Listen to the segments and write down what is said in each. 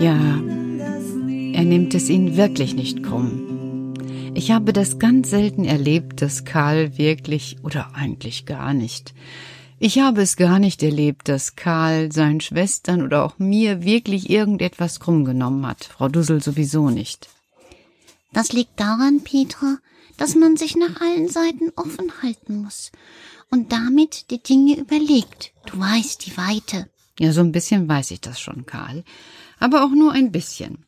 Ja, er nimmt es ihnen wirklich nicht krumm. Ich habe das ganz selten erlebt, dass Karl wirklich oder eigentlich gar nicht. Ich habe es gar nicht erlebt, dass Karl seinen Schwestern oder auch mir wirklich irgendetwas krumm genommen hat. Frau Dussel sowieso nicht. Das liegt daran, Petra, dass man sich nach allen Seiten offen halten muss und damit die Dinge überlegt. Du weißt die Weite. Ja, so ein bisschen weiß ich das schon, Karl aber auch nur ein bisschen.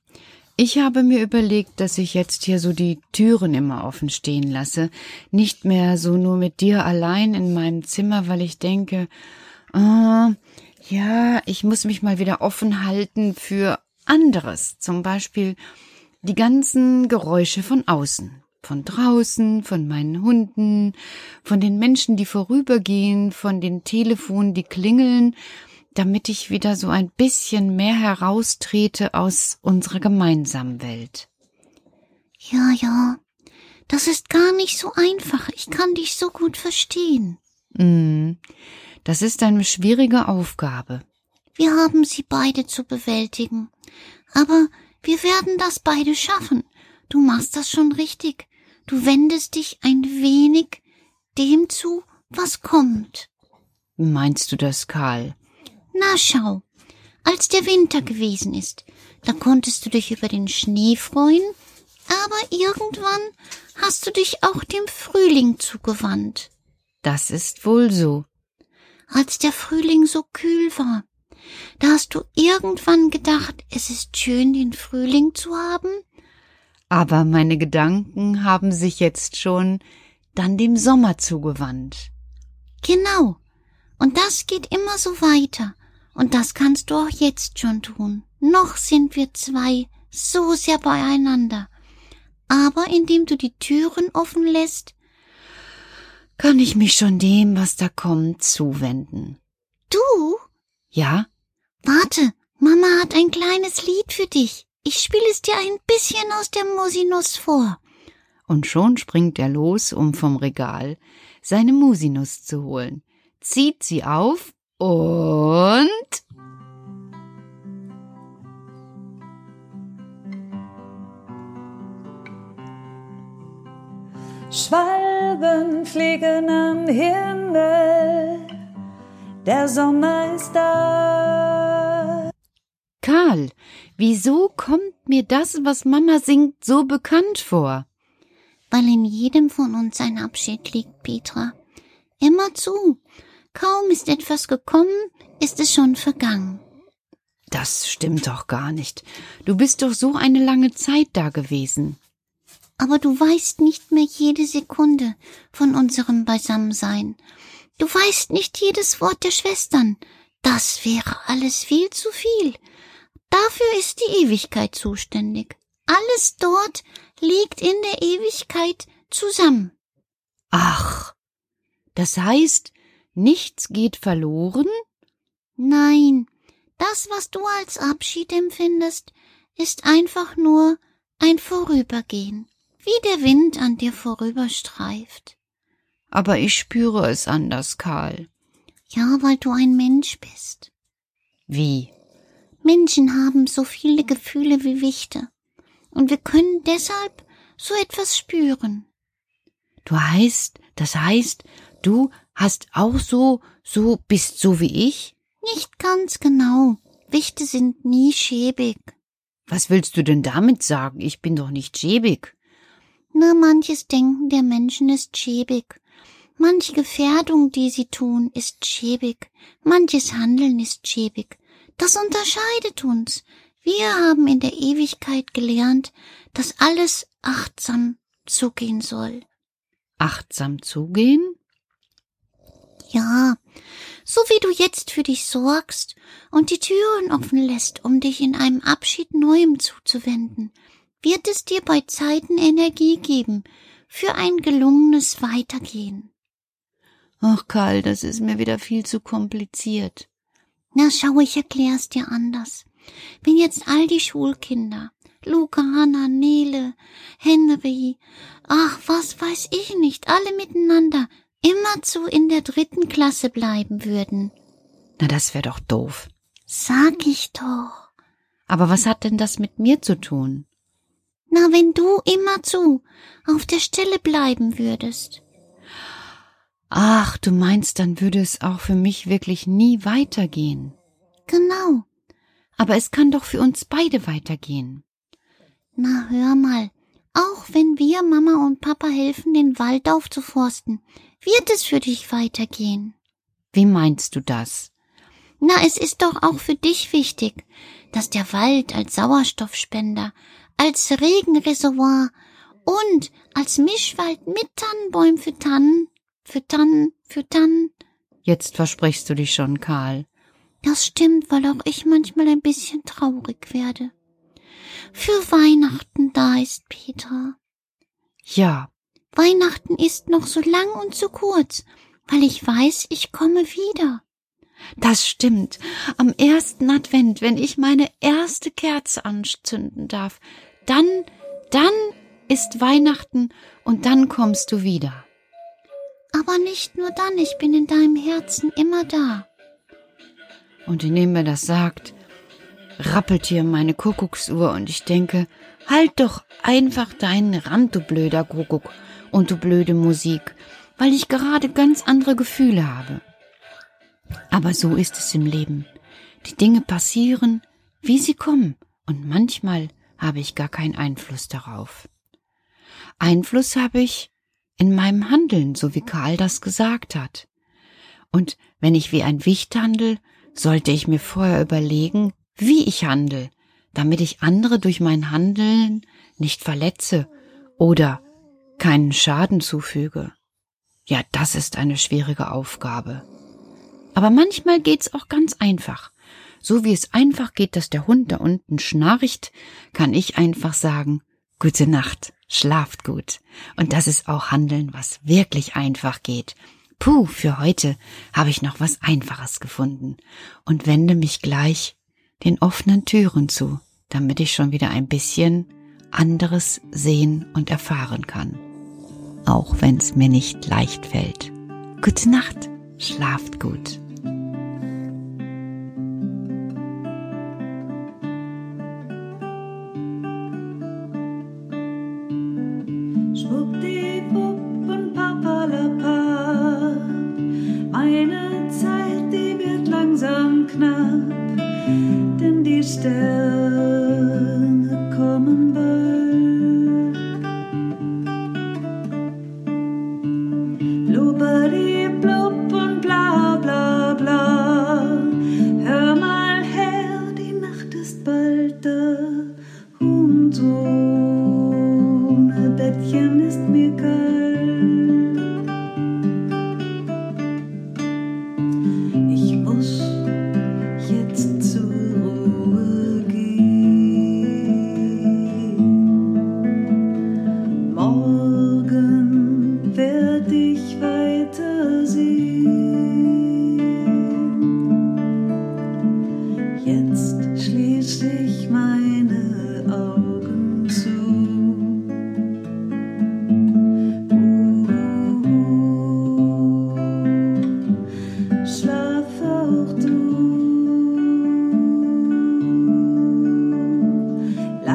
Ich habe mir überlegt, dass ich jetzt hier so die Türen immer offen stehen lasse, nicht mehr so nur mit dir allein in meinem Zimmer, weil ich denke, äh, ja, ich muss mich mal wieder offen halten für anderes, zum Beispiel die ganzen Geräusche von außen, von draußen, von meinen Hunden, von den Menschen, die vorübergehen, von den Telefonen, die klingeln, damit ich wieder so ein bisschen mehr heraustrete aus unserer gemeinsamen Welt. Ja, ja, das ist gar nicht so einfach. Ich kann dich so gut verstehen. Mm, das ist eine schwierige Aufgabe. Wir haben sie beide zu bewältigen. Aber wir werden das beide schaffen. Du machst das schon richtig. Du wendest dich ein wenig dem zu, was kommt. Meinst du das, Karl? Na schau, als der Winter gewesen ist, da konntest du dich über den Schnee freuen, aber irgendwann hast du dich auch dem Frühling zugewandt. Das ist wohl so. Als der Frühling so kühl war, da hast du irgendwann gedacht, es ist schön, den Frühling zu haben? Aber meine Gedanken haben sich jetzt schon dann dem Sommer zugewandt. Genau. Und das geht immer so weiter. Und das kannst du auch jetzt schon tun. Noch sind wir zwei so sehr beieinander. Aber indem du die Türen offen lässt, kann ich mich schon dem, was da kommt, zuwenden. Du? Ja? Warte, Mama hat ein kleines Lied für dich. Ich spiele es dir ein bisschen aus der Musinus vor. Und schon springt er los, um vom Regal seine Musinus zu holen, zieht sie auf und Schwalben fliegen am Himmel, der Sommer ist da. Karl, wieso kommt mir das, was Mama singt, so bekannt vor? Weil in jedem von uns ein Abschied liegt, Petra. Immer zu. Kaum ist etwas gekommen, ist es schon vergangen. Das stimmt doch gar nicht. Du bist doch so eine lange Zeit da gewesen aber du weißt nicht mehr jede Sekunde von unserem Beisammensein. Du weißt nicht jedes Wort der Schwestern. Das wäre alles viel zu viel. Dafür ist die Ewigkeit zuständig. Alles dort liegt in der Ewigkeit zusammen. Ach, das heißt, nichts geht verloren? Nein, das, was du als Abschied empfindest, ist einfach nur ein Vorübergehen wie der Wind an dir vorüberstreift. Aber ich spüre es anders, Karl. Ja, weil du ein Mensch bist. Wie? Menschen haben so viele Gefühle wie Wichte. Und wir können deshalb so etwas spüren. Du heißt, das heißt, du hast auch so, so, bist so wie ich? Nicht ganz genau. Wichte sind nie schäbig. Was willst du denn damit sagen? Ich bin doch nicht schäbig. Nur manches Denken der Menschen ist schäbig. Manche Gefährdung, die sie tun, ist schäbig. Manches Handeln ist schäbig. Das unterscheidet uns. Wir haben in der Ewigkeit gelernt, dass alles achtsam zugehen soll. Achtsam zugehen? Ja, so wie du jetzt für dich sorgst und die Türen offen lässt, um dich in einem Abschied Neuem zuzuwenden, wird es dir bei Zeiten Energie geben für ein gelungenes Weitergehen. Ach, Karl, das ist mir wieder viel zu kompliziert. Na, schau, ich erklär's dir anders. Wenn jetzt all die Schulkinder, Luca, Hanna, Nele, Henry, ach, was weiß ich nicht, alle miteinander immerzu in der dritten Klasse bleiben würden. Na, das wär doch doof. Sag ich doch. Aber was hat denn das mit mir zu tun? Na, wenn du immerzu auf der Stelle bleiben würdest. Ach, du meinst, dann würde es auch für mich wirklich nie weitergehen. Genau. Aber es kann doch für uns beide weitergehen. Na, hör mal. Auch wenn wir Mama und Papa helfen, den Wald aufzuforsten, wird es für dich weitergehen. Wie meinst du das? Na, es ist doch auch für dich wichtig, dass der Wald als Sauerstoffspender als Regenreservoir und als Mischwald mit Tannenbäumen für Tannen, für Tannen, für Tannen. Jetzt versprichst du dich schon, Karl. Das stimmt, weil auch ich manchmal ein bisschen traurig werde. für Weihnachten da ist, Petra. Ja, Weihnachten ist noch so lang und so kurz, weil ich weiß, ich komme wieder. das stimmt. Am ersten Advent, wenn ich meine erste Kerze anzünden darf, dann, dann ist Weihnachten und dann kommst du wieder. Aber nicht nur dann, ich bin in deinem Herzen immer da. Und indem er das sagt, rappelt hier meine Kuckucksuhr und ich denke, halt doch einfach deinen Rand, du blöder Kuckuck und du blöde Musik, weil ich gerade ganz andere Gefühle habe. Aber so ist es im Leben. Die Dinge passieren, wie sie kommen, und manchmal habe ich gar keinen Einfluss darauf. Einfluss habe ich in meinem Handeln, so wie Karl das gesagt hat. Und wenn ich wie ein Wicht handel, sollte ich mir vorher überlegen, wie ich handle, damit ich andere durch mein Handeln nicht verletze oder keinen Schaden zufüge. Ja, das ist eine schwierige Aufgabe. Aber manchmal geht's auch ganz einfach. So wie es einfach geht, dass der Hund da unten schnarcht, kann ich einfach sagen, gute Nacht, schlaft gut. Und das ist auch Handeln, was wirklich einfach geht. Puh, für heute habe ich noch was Einfaches gefunden und wende mich gleich den offenen Türen zu, damit ich schon wieder ein bisschen anderes sehen und erfahren kann. Auch wenn es mir nicht leicht fällt. Gute Nacht, schlaft gut.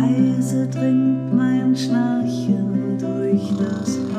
Leise dringt mein Schnarchen durch das Haus.